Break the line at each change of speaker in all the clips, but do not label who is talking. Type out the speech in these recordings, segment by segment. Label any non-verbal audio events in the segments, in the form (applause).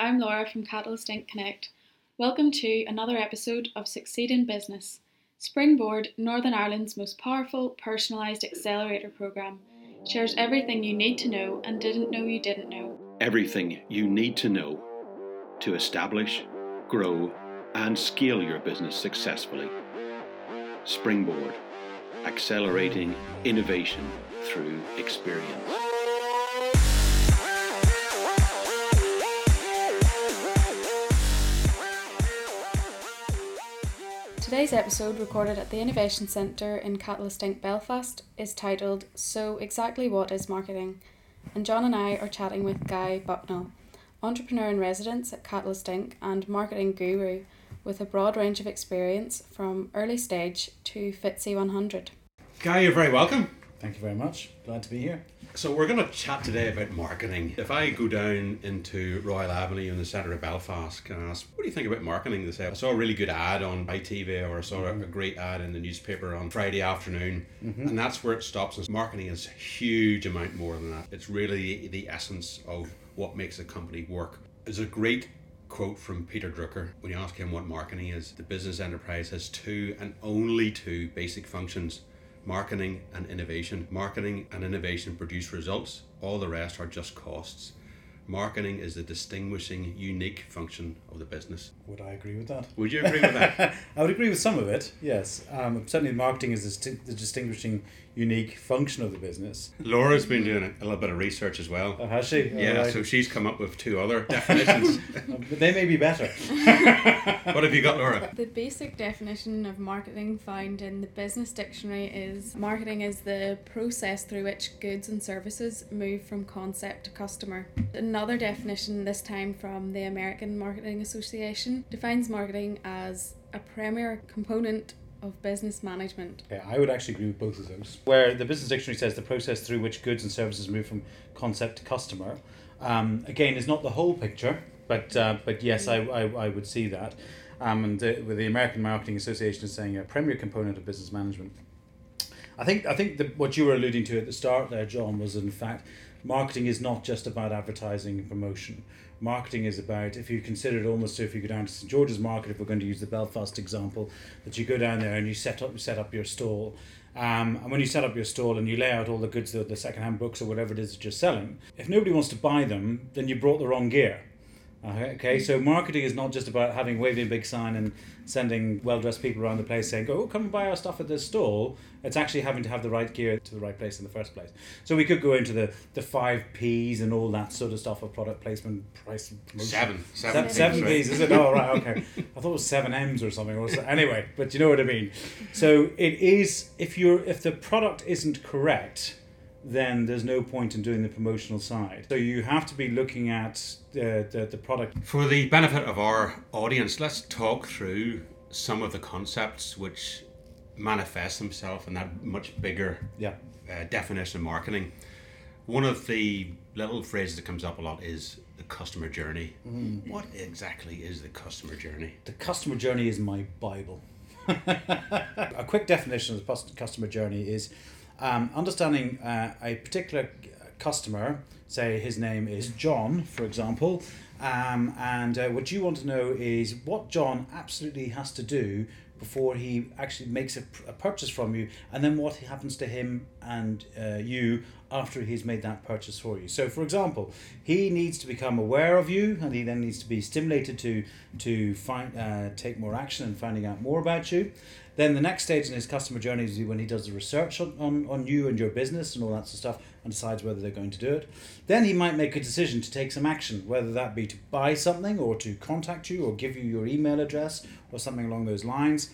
I'm Laura from Catalyst Inc. Connect. Welcome to another episode of Succeed in Business, Springboard, Northern Ireland's most powerful personalised accelerator programme. Shares everything you need to know and didn't know you didn't know.
Everything you need to know to establish, grow, and scale your business successfully. Springboard, accelerating innovation through experience.
Today's episode, recorded at the Innovation Centre in Catalyst Inc. Belfast, is titled So Exactly What is Marketing? And John and I are chatting with Guy Bucknell, entrepreneur in residence at Catalyst Inc. and marketing guru with a broad range of experience from early stage to FTSE 100.
Guy, you're very welcome.
Thank you very much. Glad to be here.
So we're going to chat today about marketing. If I go down into Royal Avenue in the centre of Belfast, and ask, what do you think about marketing this I saw a really good ad on ITV or I saw mm-hmm. a great ad in the newspaper on Friday afternoon, mm-hmm. and that's where it stops. And marketing is a huge amount more than that. It's really the essence of what makes a company work. There's a great quote from Peter Drucker when you ask him what marketing is. The business enterprise has two and only two basic functions marketing and innovation. Marketing and innovation produce results, all the rest are just costs. Marketing is the distinguishing, unique function of the business.
Would I agree with that?
Would you agree with that? (laughs)
I would agree with some of it, yes. Um, certainly, marketing is the, the distinguishing unique function of the business.
Laura's been doing a, little bit of research as well.
Oh, has she?
Yeah, right. so she's come up with two other (laughs) definitions.
but (laughs) they may be better. (laughs)
what have you got, Laura?
The basic definition of marketing found in the business dictionary is marketing is the process through which goods and services move from concept to customer. Another definition, this time from the American Marketing Association, defines marketing as a premier component of business management.
Yeah, I would actually agree with both of those. Where the business dictionary says the process through which goods and services move from concept to customer, um, again, is not the whole picture, but uh, but yes, I, I, I would see that. Um, and the, with the American Marketing Association is saying a premier component of business management. I think I think the, what you were alluding to at the start there, John, was in fact marketing is not just about advertising and promotion marketing is about if you consider it almost so if you go down to St George's Market, if we're going to use the Belfast example, that you go down there and you set up set up your stall. Um, and when you set up your stall and you lay out all the goods, the, the second-hand books or whatever it is that you're selling, if nobody wants to buy them, then you brought the wrong gear. Okay, so marketing is not just about having waving a big sign and sending well dressed people around the place saying, "Oh, come and buy our stuff at this stall." It's actually having to have the right gear to the right place in the first place. So we could go into the the five P's and all that sort of stuff of product placement, price,
promotion. Seven,
seven, seven, seven P's. Is it? Oh, right. Okay. I thought it was seven M's or something. Or anyway, but you know what I mean. So it is if you're if the product isn't correct then there's no point in doing the promotional side. So you have to be looking at the, the, the product.
For the benefit of our audience, let's talk through some of the concepts which manifest themselves in that much bigger
yeah.
uh, definition of marketing. One of the little phrases that comes up a lot is the customer journey. Mm. What exactly is the customer journey?
The customer journey is my Bible. (laughs) a quick definition of the customer journey is um, understanding uh, a particular customer, say his name is John, for example, um, and uh, what you want to know is what John absolutely has to do before he actually makes a, a purchase from you, and then what happens to him and uh, you after he's made that purchase for you. So, for example, he needs to become aware of you, and he then needs to be stimulated to to find uh, take more action and finding out more about you. Then the next stage in his customer journey is when he does the research on, on, on you and your business and all that sort of stuff and decides whether they're going to do it. Then he might make a decision to take some action, whether that be to buy something or to contact you or give you your email address or something along those lines.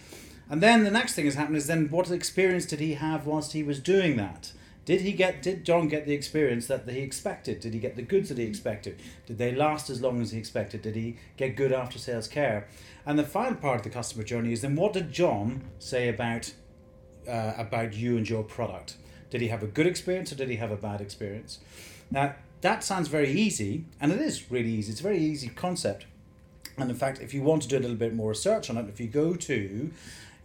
And then the next thing has happened is then what experience did he have whilst he was doing that? Did he get did John get the experience that he expected? Did he get the goods that he expected? Did they last as long as he expected? Did he get good after sales care? And the final part of the customer journey is then what did John say about uh, about you and your product? Did he have a good experience or did he have a bad experience? Now that sounds very easy, and it is really easy. It's a very easy concept. And in fact, if you want to do a little bit more research on it, if you go to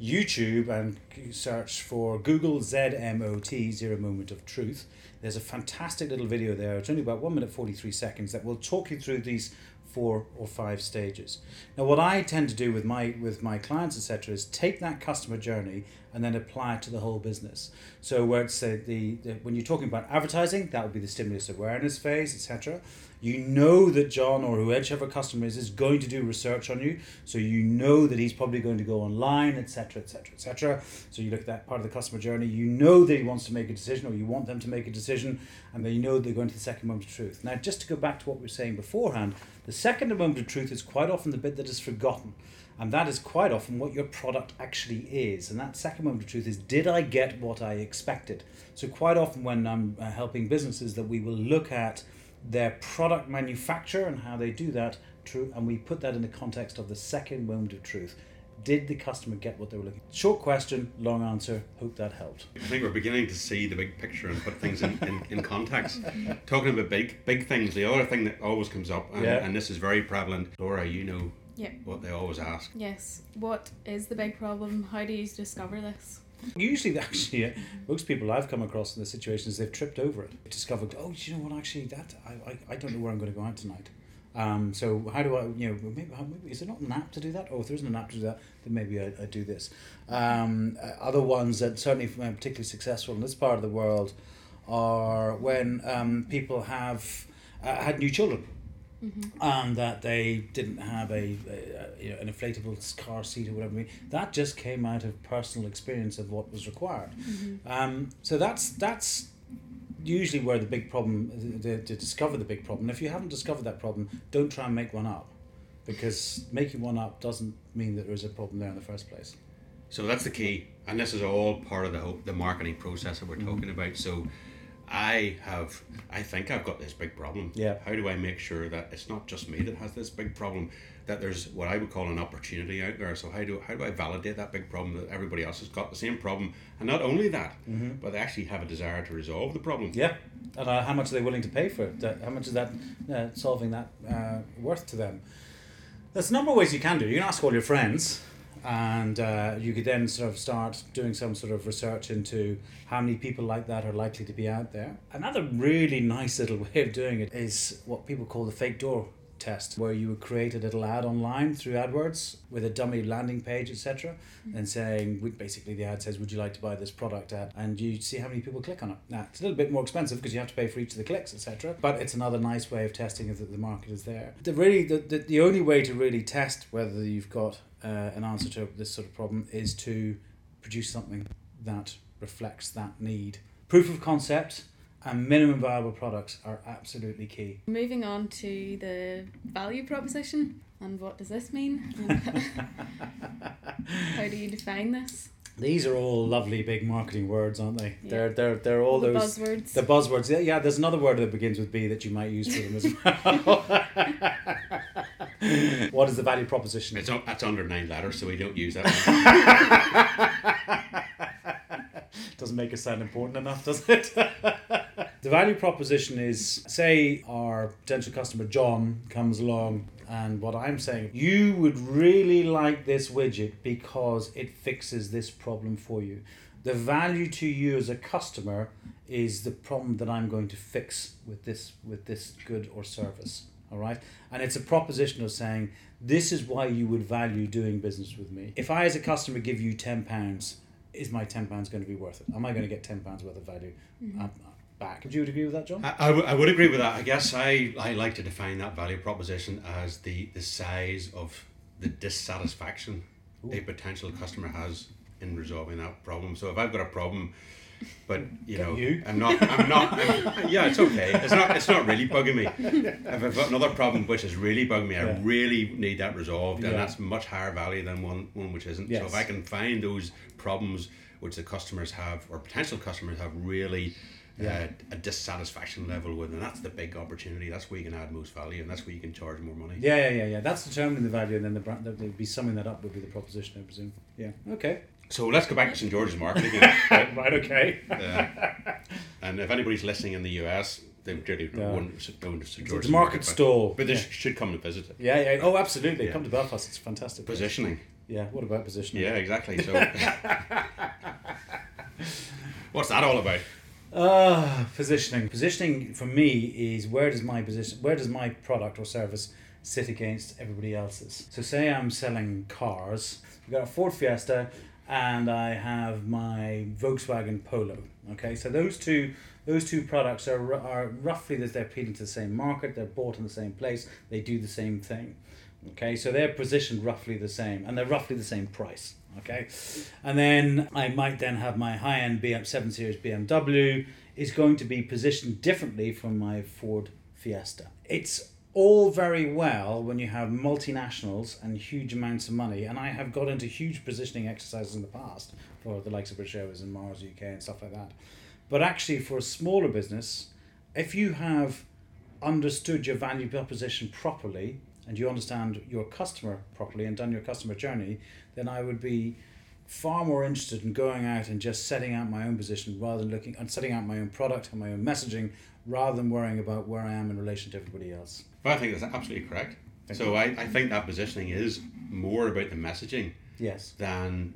YouTube and search for Google ZMOT, Zero Moment of Truth, there's a fantastic little video there. It's only about one minute 43 seconds that will talk you through these four or five stages. Now, what I tend to do with my with my clients, etc., is take that customer journey and then apply it to the whole business. So, where it's uh, the, the when you're talking about advertising, that would be the stimulus awareness phase, etc. You know that John or whichever customer is is going to do research on you, so you know that he's probably going to go online, etc., etc., etc. So you look at that part of the customer journey. You know that he wants to make a decision, or you want them to make a decision, and then you know they're going to the second moment of truth. Now, just to go back to what we were saying beforehand, the second moment of truth is quite often the bit that is forgotten. And that is quite often what your product actually is. And that second moment of truth is did I get what I expected? So, quite often when I'm uh, helping businesses, that we will look at their product manufacture and how they do that, true, and we put that in the context of the second moment of truth. Did the customer get what they were looking? For? Short question, long answer. Hope that helped.
I think we're beginning to see the big picture and put things in, in, in context. (laughs) Talking about big big things, the other thing that always comes up, and,
Yeah.
and this is very prevalent, Laura, you know
Yeah.
what they always ask.
Yes. What is the big problem? How do you discover this?
Usually, (laughs) actually, uh, most people I've come across in this situation is they've tripped over it, discovered, oh, you know what? Actually, that I, I, I don't know where I'm going to go out tonight. Um, so how do I, you know, maybe, maybe is there not an app to do that? Oh, if there isn't an app to do that, then maybe I, I do this. Um, uh, other ones that certainly uh, particularly successful in this part of the world are when um, people have uh, had new children and that they didn't have a, a you know, an inflatable car seat or whatever. That just came out of personal experience of what was required. Um, so that's that's usually where the big problem the, to discover the big problem. If you haven't discovered that problem, don't try and make one up, because making one up doesn't mean that there is a problem there in the first place.
So that's the key, and this is all part of the whole, the marketing process that we're
Mm-hmm.
talking about. So I have, I think I've got this big problem.
Yeah.
How do I make sure that it's not just me that has this big problem? That there's what I would call an opportunity out there. So how do how do I validate that big problem that everybody else has got the same problem, and not only that, but they actually have a desire to resolve the problem.
Mm-hmm. Yeah, and uh, how much are they willing to pay for it? How much is that uh, solving that uh, worth to them? There's a number of ways you can do. it. You can ask all your friends, and uh, you could then sort of start doing some sort of research into how many people like that are likely to be out there. Another really nice little (laughs) way of doing it is what people call the fake door test, where you would create a little ad online through AdWords with a dummy landing page, etc., and saying, basically, the ad says, "Would you like to buy this product?" At and you see how many people click on it. Now it's a little bit more expensive because you have to pay for each of the clicks, etc. But it's another nice way of testing if the the market is there. The really the, the, the only way to really test whether you've got uh, an answer to this sort of problem is to produce something that reflects that need. Proof of concept and minimum viable products are absolutely key.
Moving on to the value proposition, and what does this mean? (laughs) How do you define this?
These are all lovely big marketing words, aren't they?
Yeah.
They're they're they're all
the
those
buzzwords.
the buzzwords. Yeah, yeah, there's another word that begins with B that you might use for them as well. (laughs) what is the value proposition?
It's, un- it's under nine letters, so we don't use that. (laughs)
Doesn't make it sound important enough, does it? The value proposition is say our potential customer John comes along and what I'm saying, you would really like this widget because it fixes this problem for you. The value to you as a customer is the problem that I'm going to fix with this with this good or service. All right. And it's a proposition of saying, this is why you would value doing business with me. If I, as a customer, give you £10, is my £10 going to be worth it? Am I going to get £10 worth of value uh, back? Would you agree with that, John?
I, I, w- I would agree with that. I guess I, I like to define that value proposition as the, the size of the dissatisfaction a potential customer has in resolving that problem. So if I've got a problem, but you know,
you.
I'm not, I'm not, I'm- yeah, it's okay. It's not, it's not really bugging me. If I've got another problem which is really bugging me, I
Yeah.
really need that resolved, and
Yeah.
that's much higher value than one, one which isn't. So if I can find those problems which the customers have or potential customers have really
Yeah.
uh, a dissatisfaction level with, and that's the big opportunity. That's where you can add most value, and that's where you can charge more money.
Yeah, yeah, yeah, yeah. That's determining the value, and then the brand, they'd be summing that up would be the proposition, I presume. Yeah. Okay.
So let's go back to St George's Market again.
right, (laughs) right. Okay.
Uh, and if anybody's listening in the US, they really
Yeah.
wouldn't go to St
It's
George's
a market
but-
stall.
But they
Yeah.
should come to visit it.
Yeah, yeah. Oh, absolutely.
Yeah.
Come to Belfast. It's fantastic. place.
Positioning.
Yeah. What about positioning?
Yeah, exactly. So, (laughs) what's that all about?
Uh, positioning. Positioning for me is where does my position, where does my product or service sit against everybody else's. So, say I'm selling cars, I've got a Ford Fiesta and I have my Volkswagen Polo. Okay, so those two those two products are, are roughly that they're appealing to the same market, they're bought in the same place, they do the same thing. Okay, so they're positioned roughly the same and they're roughly the same price. Okay, and then I might then have my high end BM 7 Series BMW is going to be positioned differently from my Ford Fiesta. It's all very well when you have multinationals and huge amounts of money, and I have got into huge positioning exercises in the past for the likes of British Airways and Mars UK and stuff like that. But actually, for a smaller business, if you have understood your value proposition properly and you understand your customer properly and done your customer journey, then I would be far more interested in going out and just setting out my own position rather than looking and setting out my own product and my own messaging rather than worrying about where I am in relation to everybody else.
Well, I think that's absolutely correct. so I, I think that positioning is more about the messaging
Yes.
than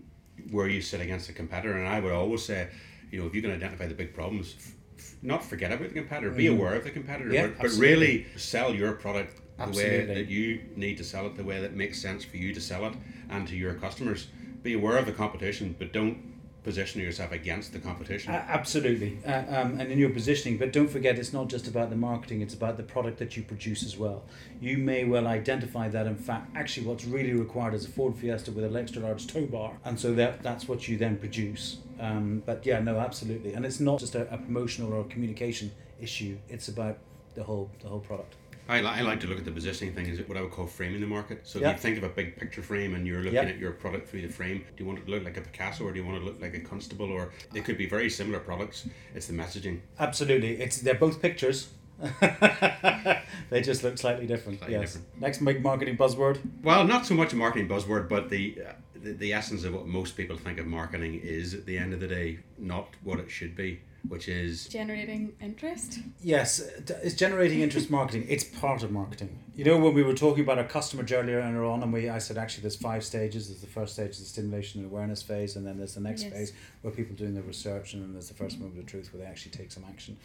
where you sit against a competitor. And I would always say, you know, if you can identify the big problems, f- not forget about the competitor, be aware of the competitor,
Mm. Yeah,
but, but really sell your product the way that you need to sell it, the way that makes sense for you to sell it and to your customers. Be aware of the competition, but don't position yourself against the competition.
A- Absolutely, uh, um, and in your positioning, but don't forget it's not just about the marketing; it's about the product that you produce as well. You may well identify that, in fact, actually, what's really required is a Ford Fiesta with an extra large tow bar, and so that that's what you then produce. Um, but yeah, no, absolutely, and it's not just a, a promotional or a communication issue; it's about the whole the whole product.
I, li- I like to look at the positioning thing as what I would call framing the market. So
Yeah.
you think of a big picture frame and you're looking
Yeah.
at your product through the frame, do you want it to look like a Picasso or do you want it to look like a Constable? Or they could be very similar products. It's the messaging.
Absolutely, it's they're both pictures. (laughs) they just look slightly different.
Slightly
yes.
different.
Next big marketing buzzword.
Well, not so much a marketing buzzword, but the, uh, the the essence of what most people think of marketing is at the end of the day not what it should be, which is
Generating interest.
Yes, it's generating interest marketing. It's part of marketing. You know, when we were talking about our customer journey earlier on, and we I said actually there's five stages. There's the first stage, the stimulation and awareness phase, and then there's the next
Yes.
phase where people doing the research, and then there's the first moment of truth where they actually take some action.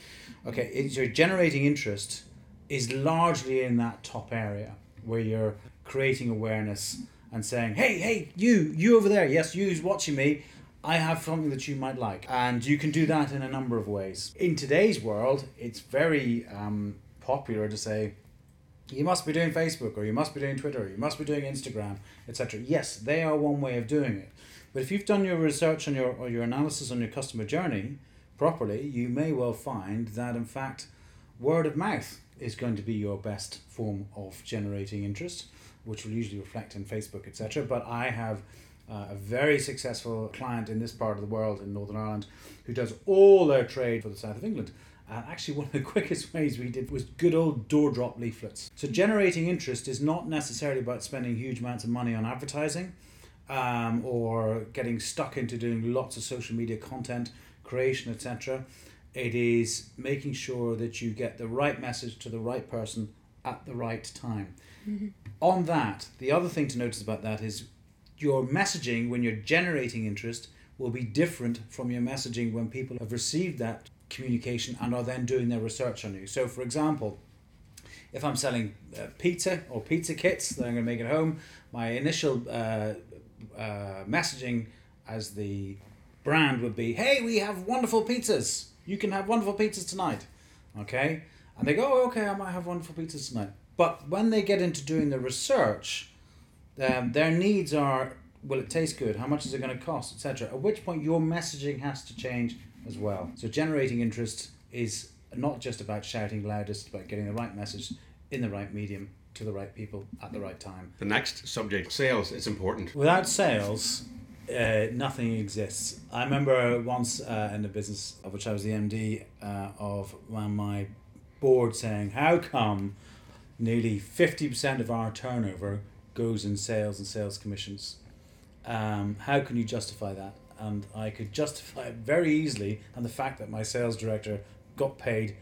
Okay, it's your generating interest is largely in that top area where you're creating awareness and saying, "Hey, hey, you, you over there, yes, you who's watching me." I have something that you might like. And you can do that in a number of ways. In today's world, it's very um, popular to say, you must be doing Facebook, or you must be doing Twitter, or you must be doing Instagram, etc. Yes, they are one way of doing it. But if you've done your research on your, or your analysis on your customer journey properly, you may well find that, in fact, word of mouth is going to be your best form of generating interest, which will usually reflect in Facebook, etc. But I have uh, a very successful client in this part of the world in Northern Ireland who does all their trade for the south of England. And actually, (laughs) one of the quickest ways we did was good old door drop leaflets. So, generating interest is not necessarily about spending huge amounts of money on advertising um, or getting stuck into doing lots of social media content creation, etc. It is making sure that you get the right message to the right person at the right time. On that, the other thing to notice about that is your messaging when you're generating interest will be different from your messaging when people have received that communication and are then doing their research on you. So, for example, if I'm selling uh, pizza or pizza kits that I'm going to make at home, my initial uh, uh, messaging as the brand would be, "Hey, we have wonderful pizzas. You can have wonderful pizzas tonight." Okay, and they go, oh, "Okay, I might have wonderful pizzas tonight." But when they get into doing the research, um, their needs are will it taste good how much is it going to cost etc at which point your messaging has to change as well so generating interest is not just about shouting loudest but getting the right message in the right medium to the right people at the right time
the next subject sales. It's important.
without sales uh, nothing exists i remember once uh, in the business of which i was the md uh, of one my board saying how come nearly 50% of our turnover goes in sales and sales commissions um, how can you justify that? And I could justify it very easily, and the fact that my sales director got paid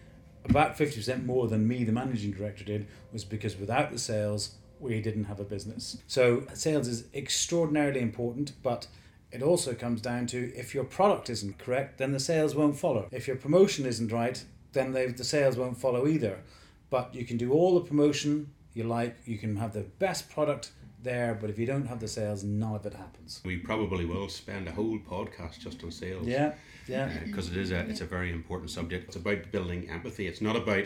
about 50% more than me, the managing director, did, was because without the sales, we didn't have a business. So, sales is extraordinarily important, but it also comes down to if your product isn't correct, then the sales won't follow. If your promotion isn't right, then the sales won't follow either. But you can do all the promotion you like, you can have the best product there, but if you don't have the sales, none of it happens.
We probably will spend a whole podcast just on sales.
Yeah, yeah.
Uh, because it is a it's a very important subject. It's about building empathy. It's not about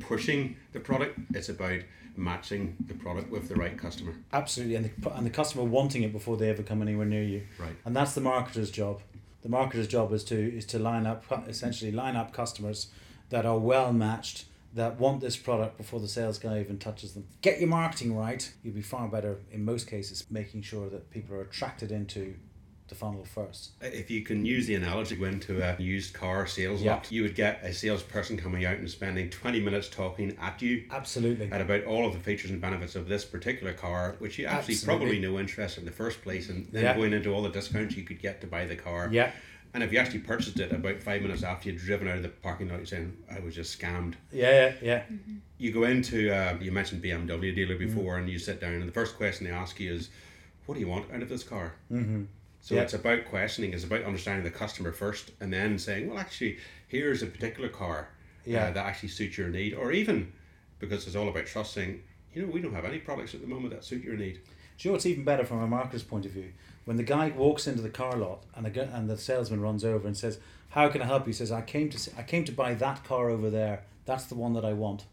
pushing the product. It's about matching the product with the right customer.
Absolutely, and the, and the customer wanting it before they ever come anywhere near you.
Right.
And that's the marketer's job. The marketer's job is to is to line up essentially line up customers that are well matched that want this product before the sales guy even touches them. Get your marketing right. You'll be far better in most cases making sure that people are attracted into the funnel first.
If you can use the analogy go into a used car sales
Yeah.
lot, you would get a salesperson coming out and spending 20 minutes talking at you
Absolutely.
at about all of the features and benefits of this particular car, which you actually
Absolutely.
probably no interest in the first place, and then
Yeah.
going into all the discounts you could get to buy the car.
Yeah.
And if you actually purchased it about five minutes after you'd driven out of the parking lot, you're saying, I was just scammed.
Yeah, yeah, yeah.
You go into, uh, you mentioned BMW dealer before, and you sit down, and the first question they ask you is, What do you want out of this car?
Mm-hmm.
So
Yeah.
it's about questioning, it's about understanding the customer first, and then saying, Well, actually, here's a particular car
Yeah.
uh, that actually suits your need, or even because it's all about trust, saying, You know, we don't have any products at the moment that suit your need.
Do you know what's even better from a marketer's point of view? When the guy walks into the car lot and the and the salesman runs over and says, "How can I help you?" He says, "I came to I came to buy that car over there. That's the one that I want."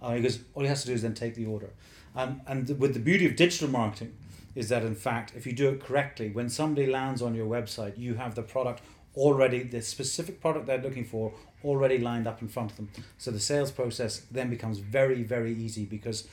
Uh, he goes, "All he has to do is then take the order." And and th- with the beauty of digital marketing is that in fact, if you do it correctly, when somebody lands on your website, you have the product already, the specific product they're looking for already lined up in front of them. So the sales process then becomes very very easy because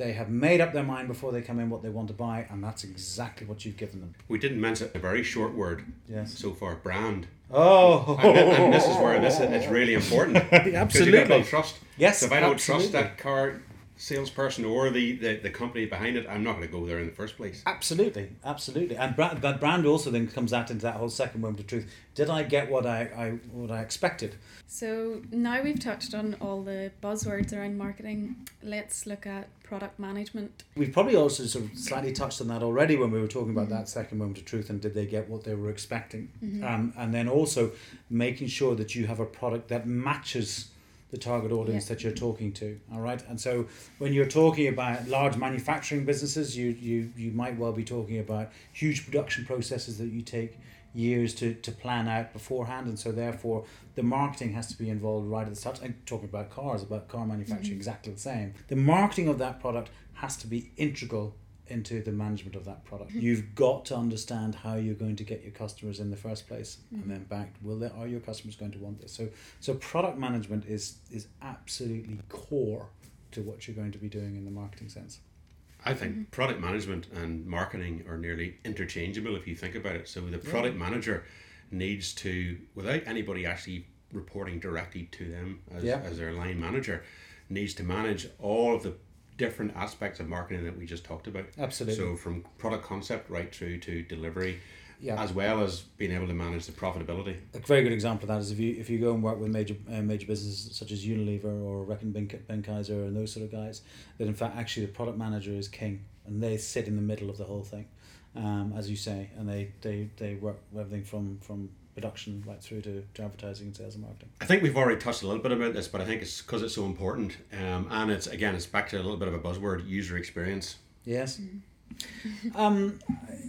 they have made up their mind before they come in what they want to buy, and that's exactly what you've given them.
We didn't mention a very short word
Yes.
so far brand.
Oh,
And, and this is where this is, it's really important. (laughs) Because you got to
Absolutely.
trust.
Yes,
So if I don't
absolutely.
trust that car salesperson or the, the, the company behind it, I'm not going to go there in the first place.
Absolutely, absolutely, and brand, but brand also then comes out into that whole second moment of truth. Did I get what I, I what I expected?
So now we've touched on all the buzzwords around marketing. Let's look at product management.
We've probably also sort of slightly touched on that already when we were talking about that second moment of truth and did they get what they were expecting, um, and then also making sure that you have a product that matches the target audience
Yeah.
that you're talking to. All right, and so when you're talking about large manufacturing businesses, you you you might well be talking about huge production processes that you take years to, to plan out beforehand and so therefore the marketing has to be involved right at the start and talking about cars about car manufacturing mm-hmm. exactly the same the marketing of that product has to be integral into the management of that product. Mm-hmm. You've got to understand how you're going to get your customers in the first place and mm-hmm. then back will there are your customers going to want this? So so product management is is absolutely core to what you're going to be doing in the marketing sense.
I think mm-hmm. product management and marketing are nearly interchangeable if you think about it. So the product manager needs to, without anybody actually reporting directly to them as,
Yeah.
as their line manager, needs to manage all of the different aspects of marketing that we just talked about.
Absolutely.
So from product concept right through to delivery,
Yeah.
as well as being able to manage the profitability.
a very good example of that is if you if you go and work with major uh, major businesses such as Unilever or Reckitt Ben Benckiser and those sort of guys, that in fact actually the product manager is king and they sit in the middle of the whole thing, um, as you say, and they, they, they work everything from from production right through to, to advertising and sales and marketing.
I think we've already touched a little bit about this, but I think it's because it's so important. Um, and it's again, it's back to a little bit of a buzzword: user experience.
Yes. (laughs) Um,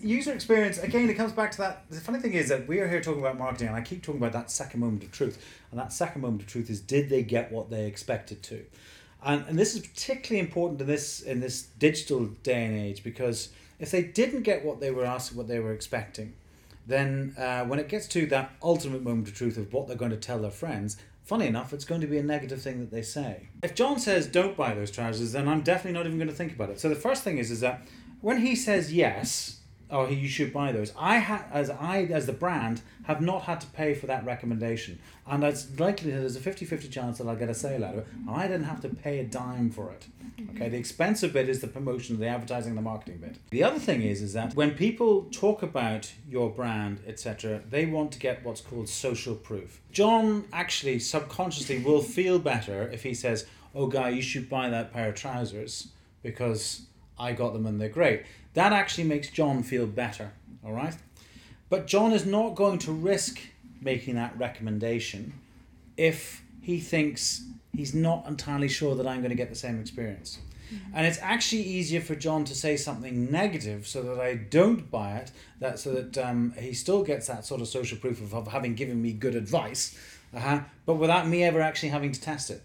user experience again. It comes back to that. The funny thing is that we are here talking about marketing, and I keep talking about that second moment of truth. And that second moment of truth is: did they get what they expected to? And and this is particularly important in this in this digital day and age because if they didn't get what they were asking, what they were expecting, then uh, when it gets to that ultimate moment of truth of what they're going to tell their friends, funny enough, it's going to be a negative thing that they say. If John says don't buy those trousers, then I'm definitely not even going to think about it. So the first thing is is that when he says yes, oh you should buy those, I ha- as I as the brand have not had to pay for that recommendation, and it's likely that there's a 50-50 chance that I'll get a sale out of it. I didn't have to pay a dime for it. Okay, the expensive bit is the promotion, the advertising, the marketing bit. The other thing is, is that when people talk about your brand, etc., they want to get what's called social proof. John actually subconsciously will feel better if he says, "Oh, guy, you should buy that pair of trousers because I got them and they're great." That actually makes John feel better. All right, but John is not going to risk making that recommendation if he thinks he's not entirely sure that I'm going to get the same experience. And it's actually easier for John to say something negative so that I don't buy it, that so that um, he still gets that sort of social proof of, of having given me good advice, uh-huh, but without me ever actually having to test it.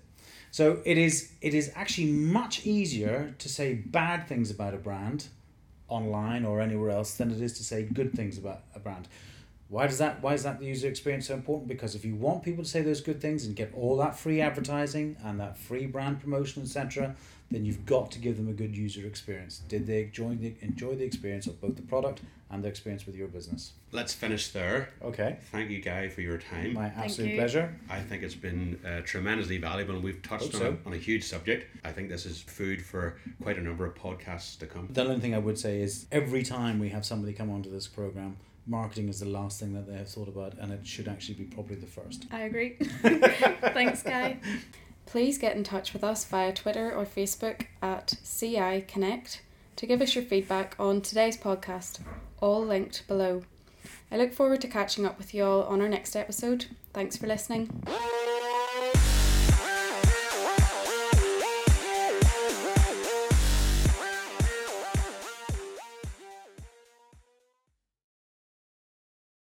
So it is it is actually much easier to say bad things about a brand online or anywhere else than it is to say good things about a brand. Why does that why is that the user experience so important? Because if you want people to say those good things and get all that free advertising and that free brand promotion, etc., then you've got to give them a good user experience. Did they enjoy the enjoy the experience of both the product and the experience with your business?
Let's finish there.
Okay.
Thank you, Guy, for your time.
My absolute pleasure.
I think it's been uh, tremendously valuable, and we've touched on,
so.
a, on a huge subject. I think this is food for quite a number of podcasts to come.
The only thing I would say is every time we have somebody come onto this program, marketing is the last thing that they have thought about, and it should actually be probably the first.
I agree. (laughs) (laughs) Thanks, Guy. Please get in touch with us via Twitter or Facebook at CI Connect to give us your feedback on today's podcast, all linked below. I look forward to catching up with you all on our next episode. Thanks for listening.